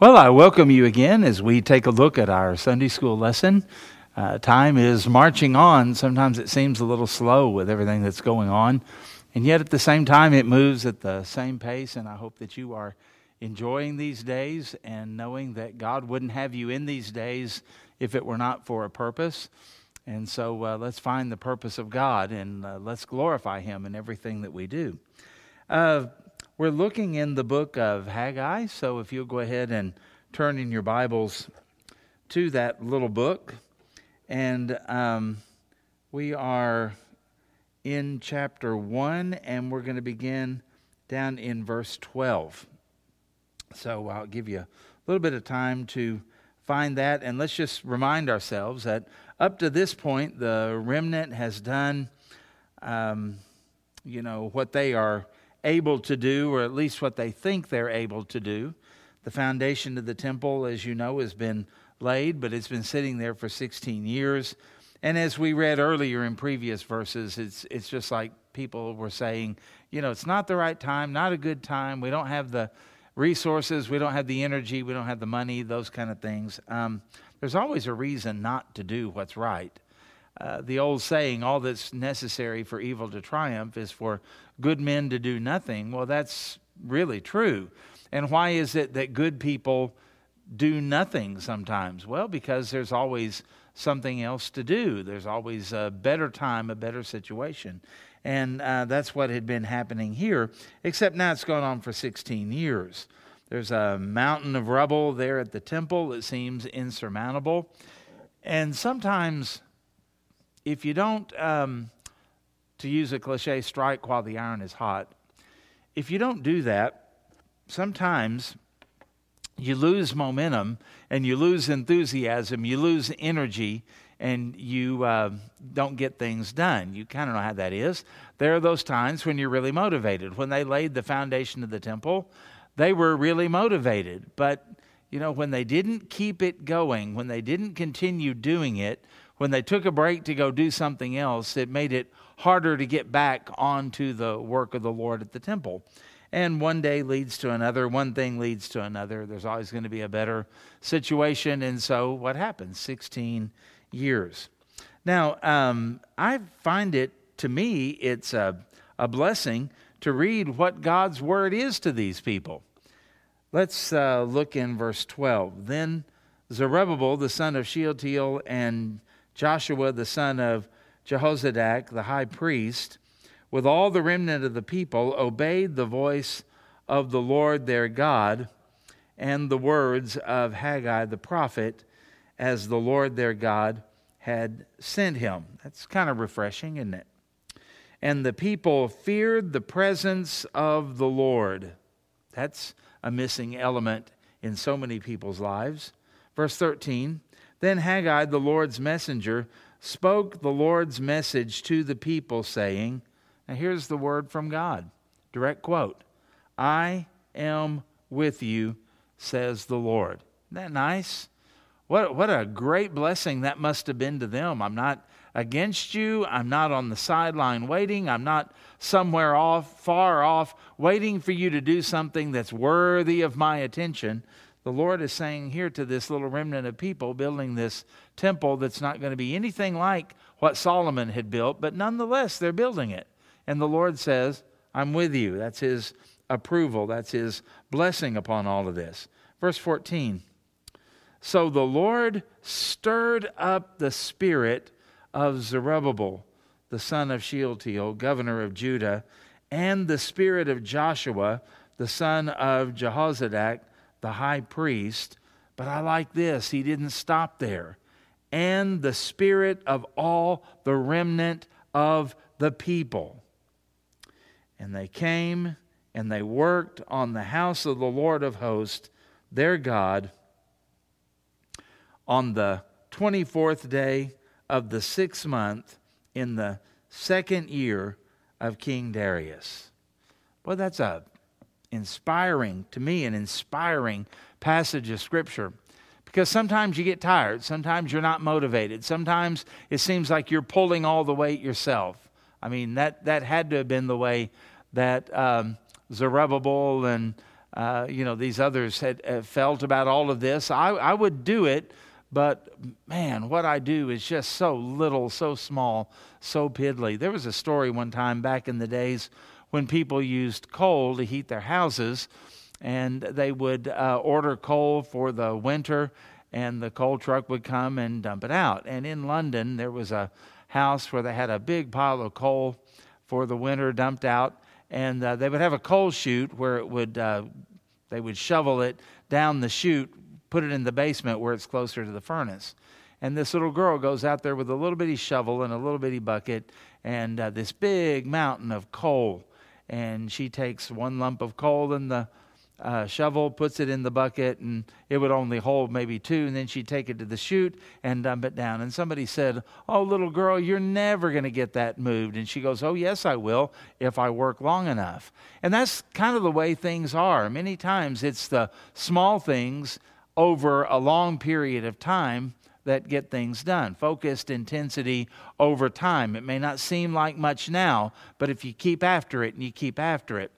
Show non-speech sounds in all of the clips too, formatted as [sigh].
Well, I welcome you again as we take a look at our Sunday school lesson. Uh, time is marching on. Sometimes it seems a little slow with everything that's going on. And yet, at the same time, it moves at the same pace. And I hope that you are enjoying these days and knowing that God wouldn't have you in these days if it were not for a purpose. And so uh, let's find the purpose of God and uh, let's glorify Him in everything that we do. We're looking in the book of Haggai, so if you'll go ahead and turn in your Bibles to that little book. And um, we are in chapter 1, and we're going to begin down in verse 12. So I'll give you a little bit of time to find that, and let's just remind ourselves that up to this point, the remnant has done, um, you know, what they are able to do, or at least what they think they're able to do. The foundation of the temple, as you know, has been laid, but it's been sitting there for 16 years. And as we read earlier in previous verses, it's, it's just like people were saying, you know, it's not the right time, not a good time. We don't have the resources, we don't have the energy, we don't have the money, those kind of things. Um, there's always a reason not to do what's right. Uh, the old saying, all that's necessary for evil to triumph is for good men to do nothing. Well, that's really true. And why is it that good people do nothing sometimes? Well, because there's always something else to do. There's always a better time, a better situation. And uh, that's what had been happening here, except now it's gone on for 16 years. There's a mountain of rubble there at the temple that seems insurmountable. And sometimes, if you don't um, to use a cliche, strike while the iron is hot. If you don't do that, sometimes you lose momentum and you lose enthusiasm, you lose energy, and you uh, don't get things done. You kind of know how that is. There are those times when you're really motivated. When they laid the foundation of the temple, they were really motivated. But, you know, when they didn't keep it going, when they didn't continue doing it, when they took a break to go do something else, it made it harder to get back onto the work of the Lord at the temple. And one day leads to another, one thing leads to another. There's always going to be a better situation. And so what happens? 16 years. Now, um, I find it, to me, it's a, a blessing to read what God's word is to these people. Let's uh, look in verse 12. Then Zerubbabel, the son of Shealtiel, and Joshua, the son of Jehozadak, the high priest, with all the remnant of the people, obeyed the voice of the Lord their God and the words of Haggai the prophet, as the Lord their God had sent him. That's kind of refreshing, isn't it? And the people feared the presence of the Lord. That's a missing element in so many people's lives. Verse 13 Then Haggai, the Lord's messenger, spoke the Lord's message to the people, saying, Now here's the word from God. Direct quote I am with you, says the Lord. Isn't that nice? What, what a great blessing that must have been to them. I'm not against you. I'm not on the sideline waiting. I'm not somewhere off, far off, waiting for you to do something that's worthy of my attention the Lord is saying here to this little remnant of people building this temple that's not going to be anything like what Solomon had built, but nonetheless, they're building it. And the Lord says, I'm with you. That's his approval, that's his blessing upon all of this. Verse 14 So the Lord stirred up the spirit of Zerubbabel, the son of Shealtiel, governor of Judah, and the spirit of Joshua, the son of Jehozadak the high priest. But I like this, he didn't stop there. And the spirit of all the remnant of the people. And they came and they worked on the house of the Lord of hosts, their God, on the 24th day of the sixth month in the second year of King Darius. Well, that's a inspiring, to me, an inspiring passage of Scripture. Because sometimes you get tired, sometimes you're not motivated, sometimes it seems like you're pulling all the weight yourself. I mean, that, that had to have been the way that um, Zerubbabel and uh, you know, these others had, had felt about all of this. I, I would do it, but man, what I do is just so little, so small, so piddly. There was a story one time back in the days when people used coal to heat their houses, and they would uh, order coal for the winter, and the coal truck would come and dump it out. And in London, there was a house where they had a big pile of coal for the winter dumped out, and uh, they would have a coal chute where it would uh, they would shovel it down the chute, put it in the basement where it's closer to the furnace. And this little girl goes out there with a little bitty shovel and a little bitty bucket and uh, this big mountain of coal. And she takes one lump of coal in the uh, shovel, puts it in the bucket, and it would only hold maybe two. And then she'd take it to the chute and dump it down. And somebody said, Oh, little girl, you're never going to get that moved. And she goes, Oh, yes, I will if I work long enough. And that's kind of the way things are. Many times it's the small things over a long period of time that get things done. Focused intensity over time. It may not seem like much now, but if you keep after it and you keep after it,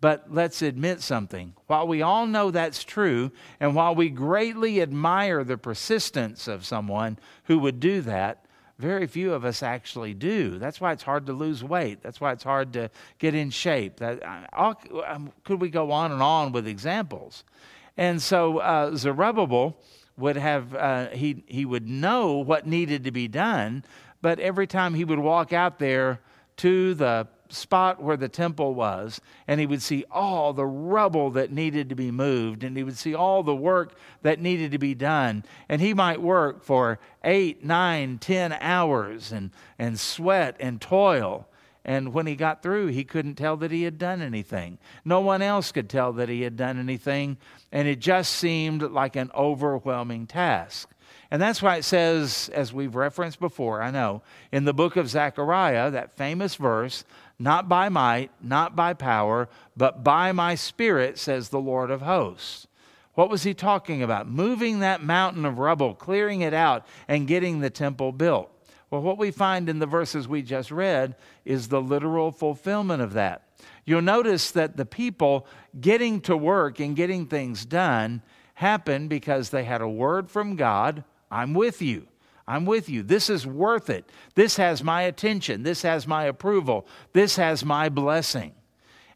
but let's admit something. While we all know that's true, and while we greatly admire the persistence of someone who would do that, very few of us actually do. That's why it's hard to lose weight. That's why it's hard to get in shape. That, all, um, could we go on and on with examples? And so uh, Zerubbabel would have, uh, he, he would know what needed to be done, but every time he would walk out there to the spot where the temple was, and he would see all the rubble that needed to be moved, and he would see all the work that needed to be done. And he might work for eight, nine, ten hours and, and sweat and toil. And when he got through, he couldn't tell that he had done anything. No one else could tell that he had done anything, and it just seemed like an overwhelming task. And that's why it says, as we've referenced before, I know, in the book of Zechariah, that famous verse, not by might, not by power, but by my spirit, says the Lord of hosts. What was he talking about? Moving that mountain of rubble, clearing it out, and getting the temple built. Well, what we find in the verses we just read is the literal fulfillment of that. You'll notice that the people getting to work and getting things done happened because they had a word from God I'm with you. I'm with you. This is worth it. This has my attention. This has my approval. This has my blessing.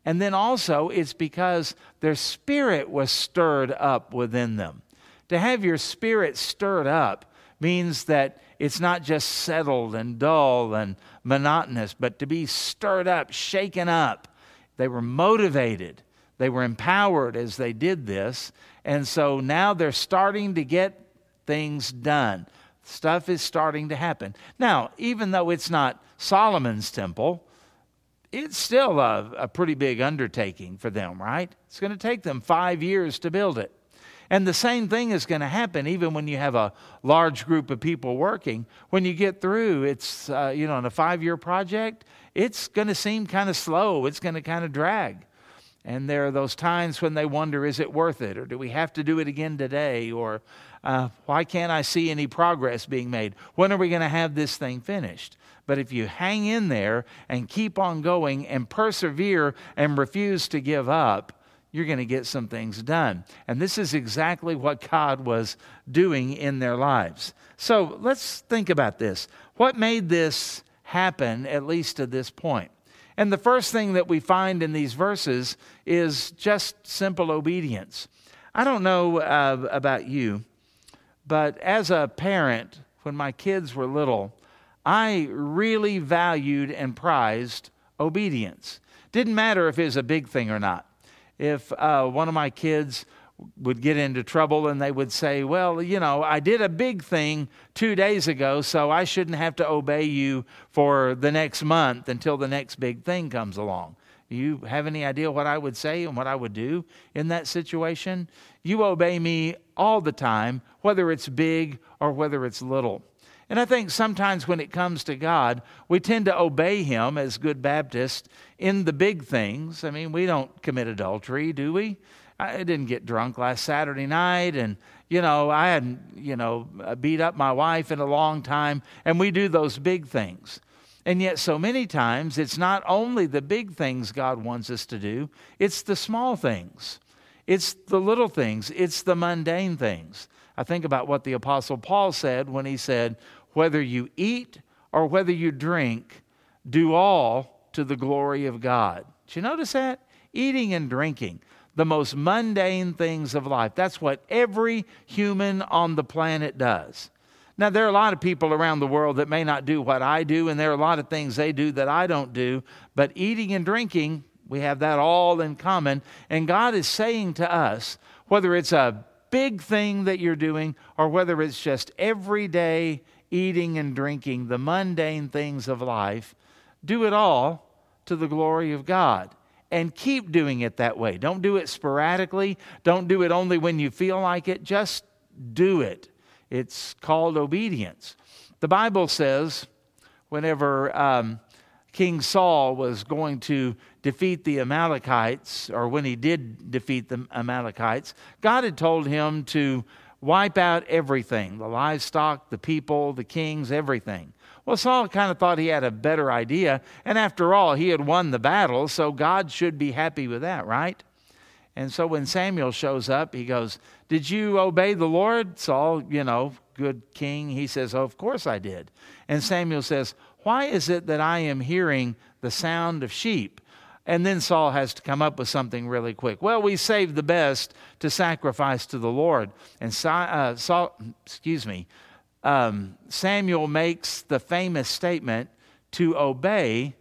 And then also, it's because their spirit was stirred up within them. To have your spirit stirred up means that it's not just settled and dull and monotonous, but to be stirred up, shaken up. They were motivated, they were empowered as they did this. And so now they're starting to get things done. Stuff is starting to happen. Now, even though it's not Solomon's temple, it's still a, a pretty big undertaking for them, right? It's going to take them five years to build it. And the same thing is going to happen even when you have a large group of people working. When you get through, it's, uh, you know, in a five year project, it's going to seem kind of slow. It's going to kind of drag. And there are those times when they wonder, is it worth it? Or do we have to do it again today? Or uh, why can't I see any progress being made? When are we going to have this thing finished? But if you hang in there and keep on going and persevere and refuse to give up, you're going to get some things done. And this is exactly what God was doing in their lives. So let's think about this. What made this happen, at least to this point? And the first thing that we find in these verses is just simple obedience. I don't know uh, about you, but as a parent, when my kids were little, I really valued and prized obedience. Didn't matter if it was a big thing or not. If uh, one of my kids would get into trouble and they would say, Well, you know, I did a big thing two days ago, so I shouldn't have to obey you for the next month until the next big thing comes along. Do you have any idea what I would say and what I would do in that situation? You obey me all the time, whether it's big or whether it's little. And I think sometimes when it comes to God, we tend to obey Him as good Baptists in the big things. I mean, we don't commit adultery, do we? I didn't get drunk last Saturday night, and you know, I hadn't, you know, uh, beat up my wife in a long time, and we do those big things. And yet, so many times, it's not only the big things God wants us to do, it's the small things. It's the little things, it's the mundane things. I think about what the Apostle Paul said when he said, Whether you eat or whether you drink, do all to the glory of God. Did you notice that? Eating and drinking, the most mundane things of life. That's what every human on the planet does. Now, there are a lot of people around the world that may not do what I do, and there are a lot of things they do that I don't do, but eating and drinking, we have that all in common. And God is saying to us, whether it's a big thing that you're doing or whether it's just everyday eating and drinking, the mundane things of life, do it all to the glory of God. And keep doing it that way. Don't do it sporadically. Don't do it only when you feel like it. Just do it. It's called obedience. The Bible says, whenever um, King Saul was going to defeat the Amalekites, or when he did defeat the Amalekites, God had told him to wipe out everything the livestock, the people, the kings, everything. Well, Saul kind of thought he had a better idea, and after all, he had won the battle, so God should be happy with that, right? And so when Samuel shows up, he goes, Did you obey the Lord? Saul, you know, good king, he says, oh, Of course I did. And Samuel says, Why is it that I am hearing the sound of sheep? And then Saul has to come up with something really quick. Well, we saved the best to sacrifice to the Lord. And uh, Saul, excuse me, um, Samuel makes the famous statement to obey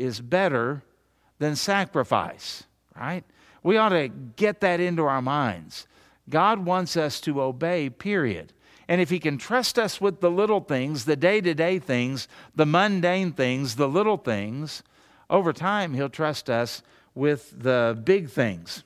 is better than sacrifice, right? We ought to get that into our minds. God wants us to obey, period. And if He can trust us with the little things, the day to day things, the mundane things, the little things, over time He'll trust us with the big things.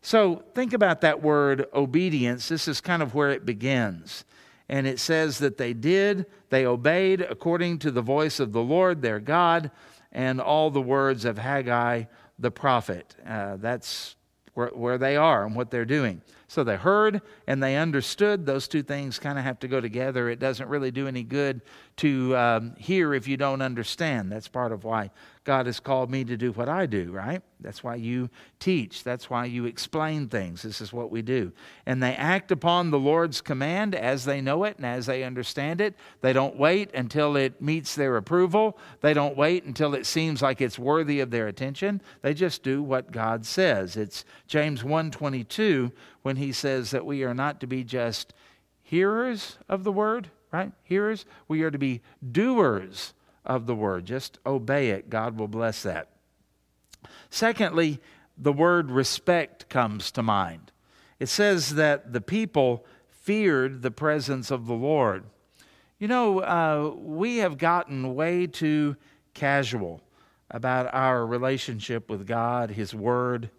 So think about that word obedience. This is kind of where it begins and it says that they did, they obeyed according to the voice of the Lord their God and all the words of Haggai the prophet. Uh, that's where, where they are and what they're doing. So they heard and they understood. Those two things kind of have to go together. It doesn't really do any good to um, hear if you don't understand. That's part of why God has called me to do what I do, right? That's why you teach. That's why you explain things. This is what we do. And they act upon the Lord's command as they know it and as they understand it. They don't wait until it meets their approval. They don't wait until it seems like it's worthy of their attention. They just do what God says. It's James 1:22 when he says that we are not to be just hearers of the word, right? Hearers, we are to be doers of the word. Just obey it. God will bless that. Secondly, the word respect comes to mind. It says that the people feared the presence of the Lord. You know, uh, we have gotten way too casual about our relationship with God, His Word,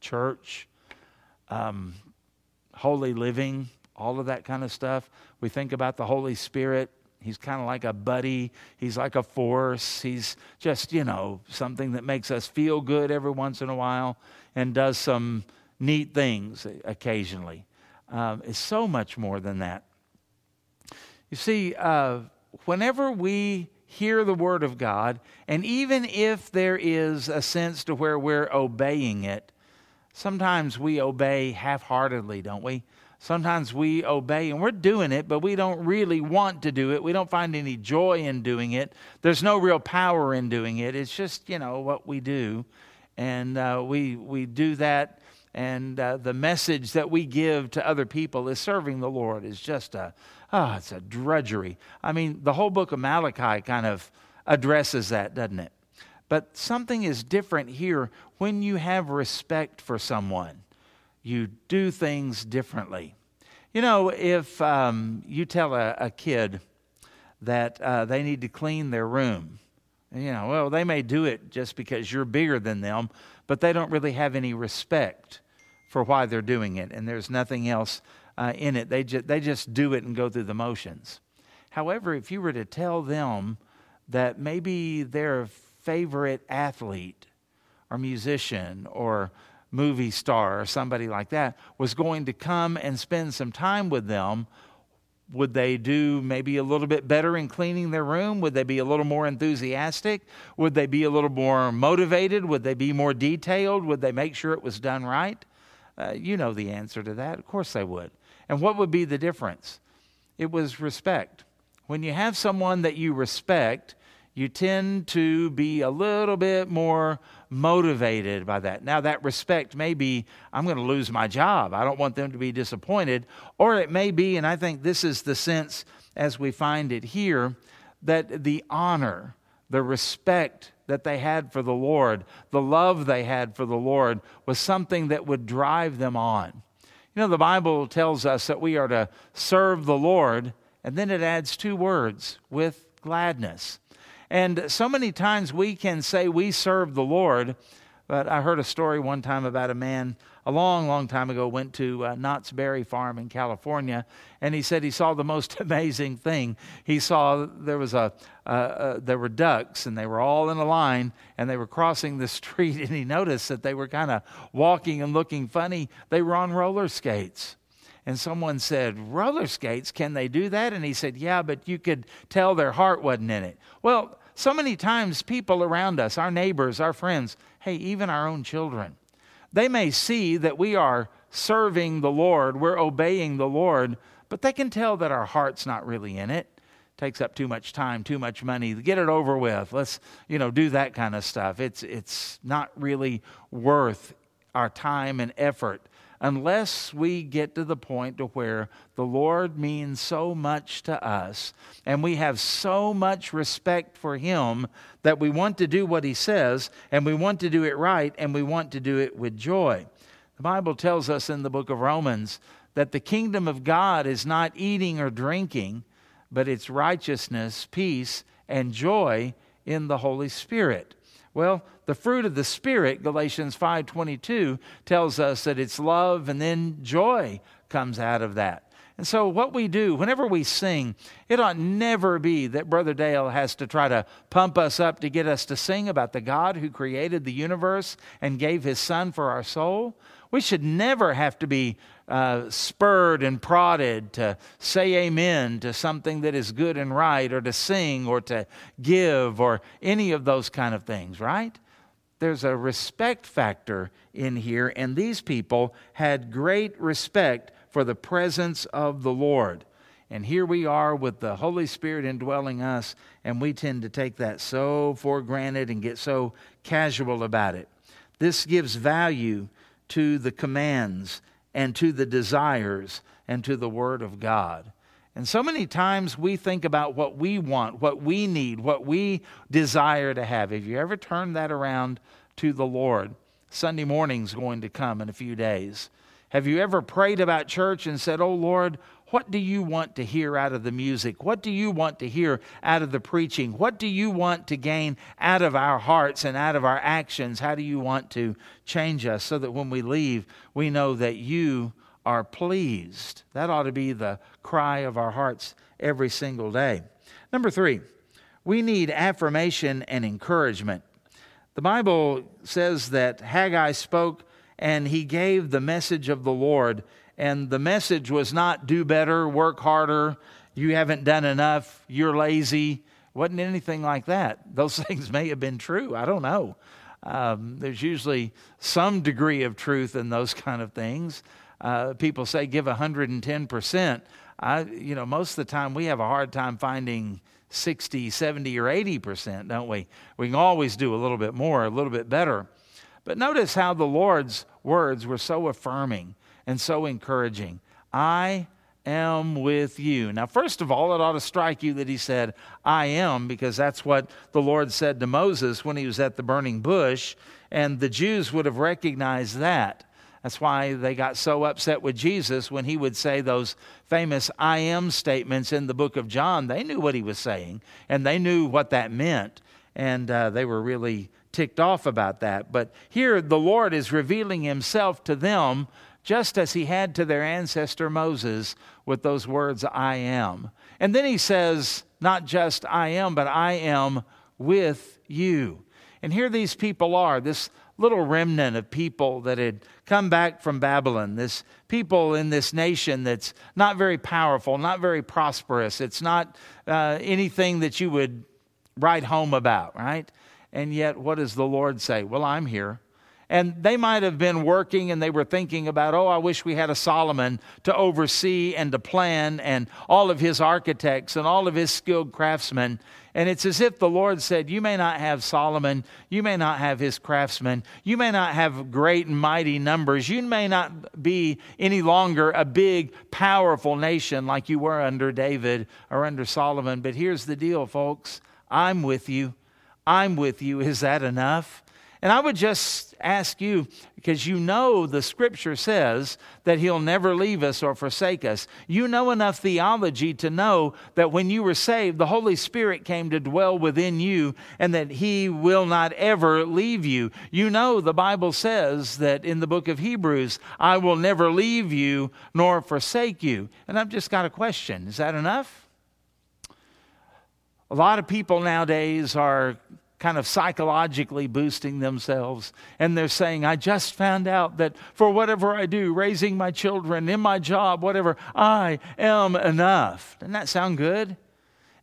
church, um, holy living, all of that kind of stuff. We think about the Holy Spirit He's kind of like a buddy. He's like a force. He's just, you know, something that makes us feel good every once in a while and does some neat things occasionally. Um, it's so much more than that. You see, uh, whenever we hear the Word of God, and even if there is a sense to where we're obeying it, sometimes we obey half heartedly, don't we? Sometimes we obey and we're doing it, but we don't really want to do it. We don't find any joy in doing it. There's no real power in doing it. It's just, you know, what we do. And uh, we, we do that. And uh, the message that we give to other people is serving the Lord is just a, oh, it's a drudgery. I mean, the whole book of Malachi kind of addresses that, doesn't it? But something is different here when you have respect for someone you do things differently. You know, if um, you tell a, a kid that uh, they need to clean their room, you know, well, they may do it just because you're bigger than them, but they don't really have any respect for why they're doing it, and there's nothing else uh, in it. They, ju- they just do it and go through the motions. However, if you were to tell them that maybe their favorite athlete or musician or movie star or somebody like that was going to come and spend some time with them, would they do maybe a little bit better in cleaning their room? Would they be a little more enthusiastic? Would they be a little more motivated? Would they be more detailed? Would they make sure it was done right? Uh, you know the answer to that. Of course they would. And what would be the difference? It was respect. When you have someone that you respect, you tend to be a little bit more motivated by that. Now, that respect may be, I'm going to lose my job. I don't want them to be disappointed. Or it may be, and I think this is the sense as we find it here, that the honor, the respect that they had for the Lord, the love they had for the Lord, was something that would drive them on. You know, the Bible tells us that we are to serve the Lord, and then it adds two words with gladness. And so many times we can say we serve the Lord, but I heard a story one time about a man a long, long time ago went to uh, Knott's Berry Farm in California, and he said he saw the most [laughs] amazing thing. He saw there was a uh, uh, there were ducks, and they were all in a line, and they were crossing the [laughs] street, and he noticed that they were kind of walking and looking funny. They were on roller skates. And someone said, Roller skates, can they do that? And he said, Yeah, but you could tell their heart wasn't in it. Well, so many times, people around us, our neighbors, our friends, hey, even our own children, they may see that we are serving the Lord, we're obeying the Lord, but they can tell that our heart's not really in it. Takes up too much time, too much money. Get it over with. Let's, you know, do that kind of stuff. It's it's not really worth our time and effort unless we get to the point to where the Lord means so much to us and we have so much respect for him that we want to do what he says and we want to do it right and we want to do it with joy. The Bible tells us in the book of Romans that the kingdom of God is not eating or drinking, but it's righteousness, peace, and joy in the Holy Spirit. Well, the fruit of the spirit, Galatians 5:22 tells us that it's love and then joy comes out of that. And so, what we do, whenever we sing, it ought never be that Brother Dale has to try to pump us up to get us to sing about the God who created the universe and gave his Son for our soul. We should never have to be uh, spurred and prodded to say amen to something that is good and right, or to sing, or to give, or any of those kind of things, right? There's a respect factor in here, and these people had great respect for the presence of the Lord. And here we are with the Holy Spirit indwelling us, and we tend to take that so for granted and get so casual about it. This gives value to the commands and to the desires and to the Word of God. And so many times we think about what we want, what we need, what we desire to have. Have you ever turned that around to the Lord? Sunday morning's going to come in a few days. Have you ever prayed about church and said, Oh Lord, what do you want to hear out of the music? What do you want to hear out of the preaching? What do you want to gain out of our hearts and out of our actions? How do you want to change us so that when we leave, we know that you are pleased? That ought to be the cry of our hearts every single day. Number three, we need affirmation and encouragement. The Bible says that Haggai spoke and he gave the message of the Lord and the message was not do better, work harder, you haven't done enough, you're lazy. Wasn't anything like that. [laughs] Those things may have been true. I don't know. Um, there's usually some degree of truth in those kind of things. Uh, people say give 110%. I, you know, most of the time we have a hard time finding 60, 70, or 80%, don't we? We can always do a little bit more, a little bit better. But notice how the Lord's words were so affirming and so encouraging. I am with you. Now, first of all, it ought to strike you that he said, I am, because that's what the Lord said to Moses when he was at the burning bush, and the Jews would have recognized that. That's why they got so upset with Jesus when he would say those famous I am statements in the book of John. They knew what he was saying, and they knew what that meant, and uh, they were really ticked off about that. But here, the Lord is revealing himself to them just as he had to their ancestor Moses with those words, I am. And then he says, not just I am, but I am with you. And here these people are, this little remnant of people that had come back from Babylon, this people in this nation that's not very powerful, not very prosperous. It's not uh, anything that you would write home about, right? And yet, what does the Lord say? Well, I'm here. And they might have been working and they were thinking about, oh, I wish we had a Solomon to oversee and to plan and all of his architects and all of his skilled craftsmen. And it's as if the Lord said, You may not have Solomon, you may not have his craftsmen, you may not have great and mighty numbers, you may not be any longer a big, powerful nation like you were under David or under Solomon. But here's the deal, folks I'm with you. I'm with you. Is that enough? And I would just ask you, because you know the scripture says that he'll never leave us or forsake us. You know enough theology to know that when you were saved, the Holy Spirit came to dwell within you and that he will not ever leave you. You know the Bible says that in the book of Hebrews, I will never leave you nor forsake you. And I've just got a question is that enough? A lot of people nowadays are kind of psychologically boosting themselves. And they're saying, I just found out that for whatever I do, raising my children, in my job, whatever, I am enough. Doesn't that sound good?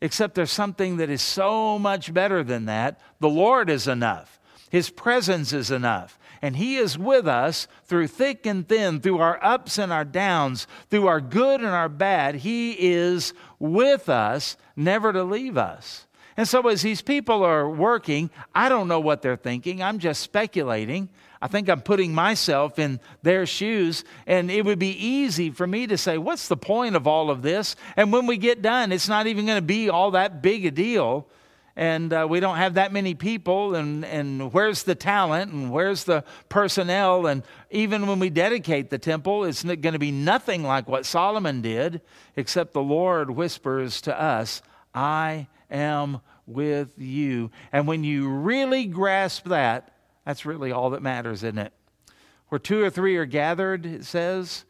Except there's something that is so much better than that. The Lord is enough, His presence is enough. And He is with us through thick and thin, through our ups and our downs, through our good and our bad. He is with us, never to leave us. And so, as these people are working, I don't know what they're thinking. I'm just speculating. I think I'm putting myself in their shoes, and it would be easy for me to say, What's the point of all of this? And when we get done, it's not even going to be all that big a deal. And uh, we don't have that many people, and, and where's the talent, and where's the personnel? And even when we dedicate the temple, it's going to be nothing like what Solomon did, except the Lord whispers to us, I am with you. And when you really grasp that, that's really all that matters, isn't it? Where two or three are gathered, it says,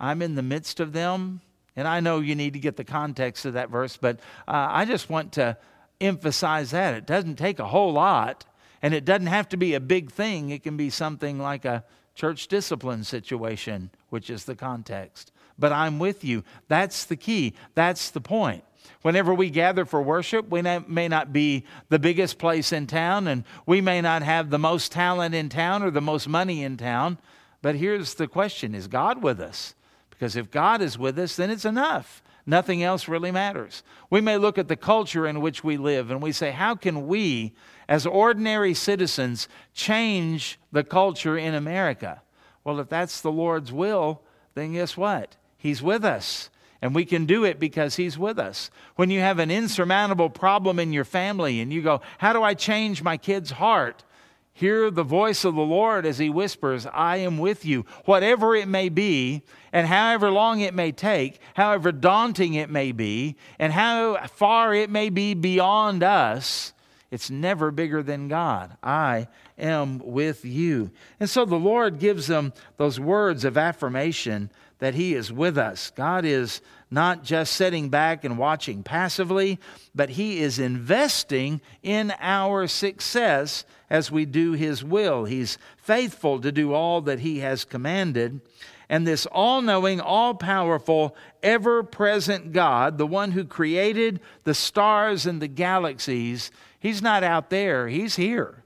I'm in the midst of them. And I know you need to get the context of that verse, but uh, I just want to emphasize that. It doesn't take a whole lot, and it doesn't have to be a big thing. It can be something like a church discipline situation, which is the context. But I'm with you. That's the key. That's the point. Whenever we gather for worship, we may not be the biggest place in town, and we may not have the most talent in town or the most money in town. But here's the question Is God with us? Because if God is with us, then it's enough. Nothing else really matters. We may look at the culture in which we live and we say, How can we, as ordinary citizens, change the culture in America? Well, if that's the Lord's will, then guess what? He's with us. And we can do it because He's with us. When you have an insurmountable problem in your family and you go, How do I change my kid's heart? Hear the voice of the Lord as He whispers, I am with you. Whatever it may be, and however long it may take, however daunting it may be, and how far it may be beyond us, it's never bigger than God. I am with you. And so the Lord gives them those words of affirmation that He is with us. God is not just sitting back and watching passively, but He is investing in our success as we do His will. He's faithful to do all that He has commanded. And this all knowing, all powerful, ever present God, the one who created the stars and the galaxies, He's not out there, He's here.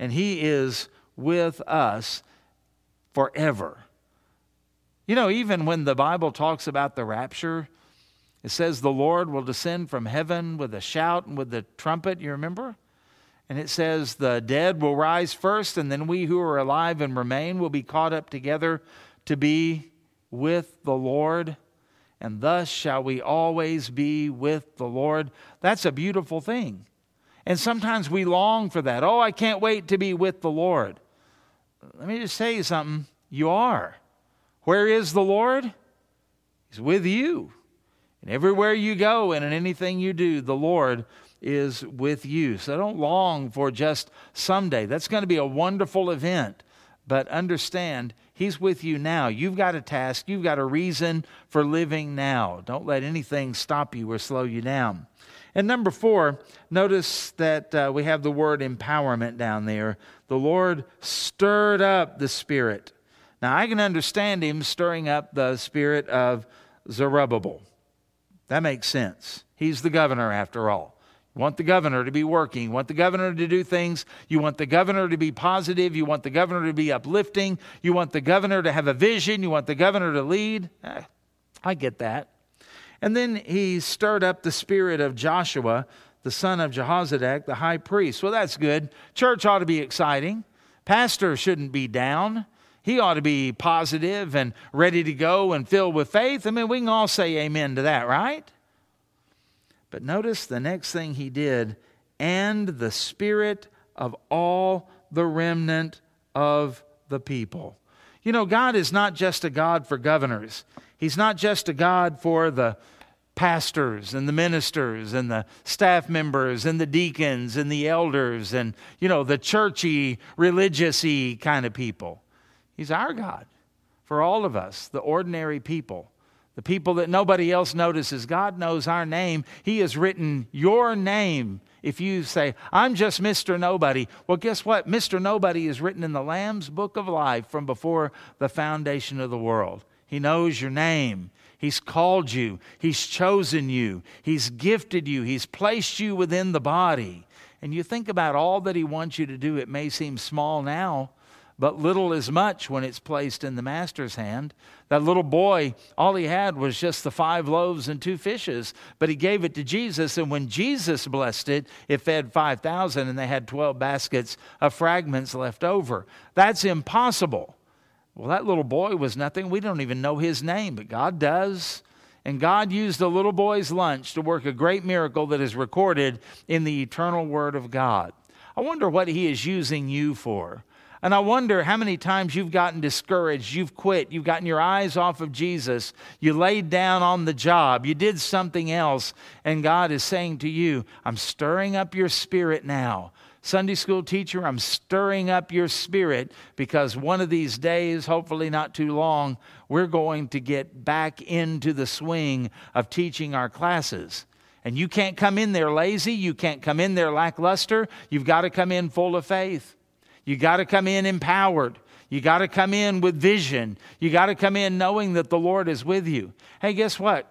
And He is with us forever. You know, even when the Bible talks about the rapture, it says the Lord will descend from heaven with a shout and with the trumpet, you remember? And it says the dead will rise first, and then we who are alive and remain will be caught up together to be with the Lord. And thus shall we always be with the Lord. That's a beautiful thing. And sometimes we long for that. Oh, I can't wait to be with the Lord. Let me just say something. You are. Where is the Lord? He's with you. And everywhere you go and in anything you do, the Lord is with you. So don't long for just someday. That's going to be a wonderful event. But understand, He's with you now. You've got a task, you've got a reason for living now. Don't let anything stop you or slow you down. And number four, notice that uh, we have the word empowerment down there. The Lord stirred up the Spirit. Now, I can understand him stirring up the spirit of Zerubbabel. That makes sense. He's the governor, after all. You want the governor to be working. You want the governor to do things. You want the governor to be positive. You want the governor to be uplifting. You want the governor to have a vision. You want the governor to lead. Eh, I get that. And then he stirred up the spirit of Joshua, the son of Jehozadak, the high priest. Well, that's good. Church ought to be exciting. Pastor shouldn't be down. He ought to be positive and ready to go and filled with faith. I mean, we can all say amen to that, right? But notice the next thing he did and the spirit of all the remnant of the people. You know, God is not just a God for governors, He's not just a God for the pastors and the ministers and the staff members and the deacons and the elders and, you know, the churchy, religious kind of people. He's our God for all of us, the ordinary people the people that nobody else notices. God knows our name. He has written your name. If you say, I'm just Mr. Nobody, well, guess what? Mr. Nobody is written in the Lamb's book of life from before the foundation of the world. He knows your name. He's called you. He's chosen you. He's gifted you. He's placed you within the body. And you think about all that He wants you to do, it may seem small now, but little is much when it's placed in the master's hand. That little boy, all he had was just the five loaves and two fishes, but he gave it to Jesus, and when Jesus blessed it, it fed 5,000, and they had 12 baskets of fragments left over. That's impossible. Well, that little boy was nothing. We don't even know his name, but God does. And God used the little boy's lunch to work a great miracle that is recorded in the eternal Word of God. I wonder what He is using you for. And I wonder how many times you've gotten discouraged, you've quit, you've gotten your eyes off of Jesus, you laid down on the job, you did something else, and God is saying to you, I'm stirring up your spirit now. Sunday school teacher, I'm stirring up your spirit because one of these days, hopefully not too long, we're going to get back into the swing of teaching our classes. And you can't come in there lazy, you can't come in there lackluster, you've got to come in full of faith. You got to come in empowered. You got to come in with vision. You got to come in knowing that the Lord is with you. Hey, guess what?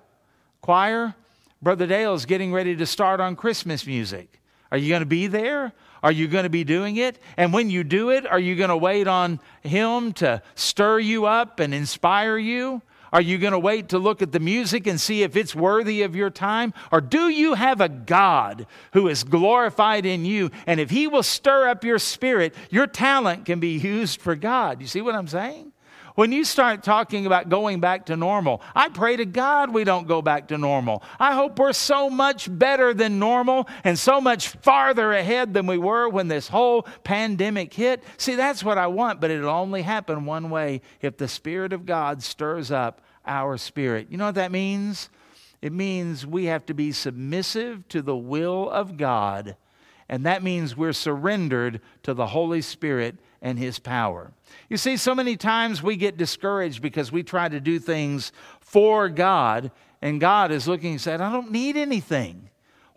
Choir, Brother Dale is getting ready to start on Christmas music. Are you going to be there? Are you going to be doing it? And when you do it, are you going to wait on Him to stir you up and inspire you? Are you going to wait to look at the music and see if it's worthy of your time? Or do you have a God who is glorified in you? And if He will stir up your spirit, your talent can be used for God. You see what I'm saying? When you start talking about going back to normal, I pray to God we don't go back to normal. I hope we're so much better than normal and so much farther ahead than we were when this whole pandemic hit. See, that's what I want, but it'll only happen one way if the Spirit of God stirs up our spirit. You know what that means? It means we have to be submissive to the will of God, and that means we're surrendered to the Holy Spirit and His power. You see, so many times we get discouraged because we try to do things for God, and God is looking and saying, I don't need anything.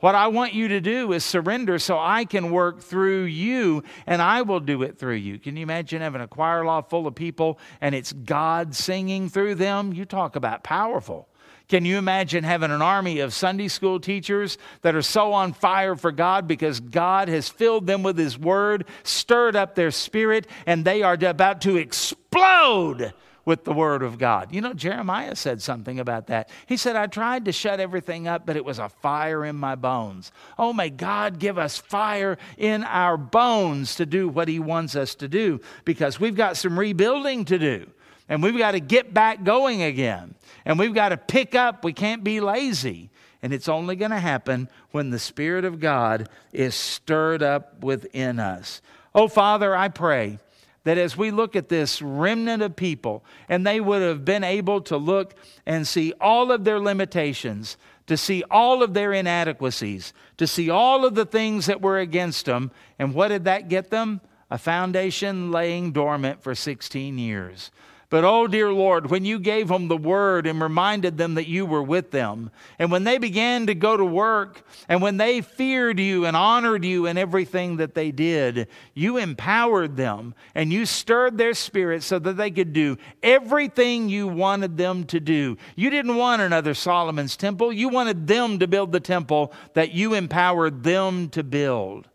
What I want you to do is surrender so I can work through you and I will do it through you. Can you imagine having a choir loft full of people and it's God singing through them? You talk about powerful. Can you imagine having an army of Sunday school teachers that are so on fire for God because God has filled them with His Word, stirred up their spirit, and they are about to explode with the Word of God? You know, Jeremiah said something about that. He said, I tried to shut everything up, but it was a fire in my bones. Oh, may God give us fire in our bones to do what He wants us to do because we've got some rebuilding to do and we've got to get back going again. And we've got to pick up. We can't be lazy. And it's only going to happen when the Spirit of God is stirred up within us. Oh, Father, I pray that as we look at this remnant of people, and they would have been able to look and see all of their limitations, to see all of their inadequacies, to see all of the things that were against them, and what did that get them? A foundation laying dormant for 16 years. But oh, dear Lord, when you gave them the word and reminded them that you were with them, and when they began to go to work, and when they feared you and honored you in everything that they did, you empowered them and you stirred their spirit so that they could do everything you wanted them to do. You didn't want another Solomon's temple, you wanted them to build the temple that you empowered them to build.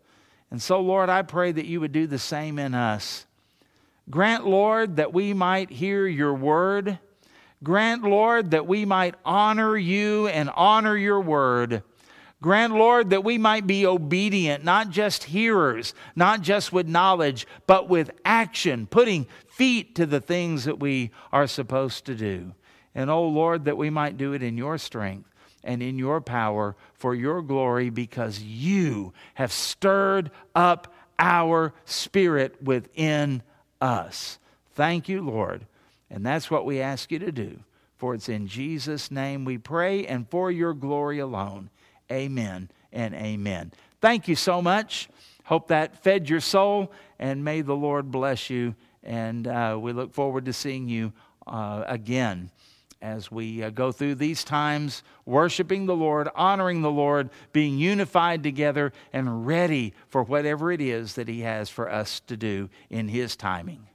And so, Lord, I pray that you would do the same in us. Grant, Lord, that we might hear your word. Grant, Lord, that we might honor you and honor your word. Grant, Lord, that we might be obedient, not just hearers, not just with knowledge, but with action, putting feet to the things that we are supposed to do. And, oh Lord, that we might do it in your strength and in your power for your glory because you have stirred up our spirit within us. Thank you, Lord. And that's what we ask you to do. For it's in Jesus' name we pray and for your glory alone. Amen and amen. Thank you so much. Hope that fed your soul, and may the Lord bless you. And uh, we look forward to seeing you uh, again as we uh, go through these times, worshiping the Lord, honoring the Lord, being unified together, and ready for whatever it is that He has for us to do in His timing.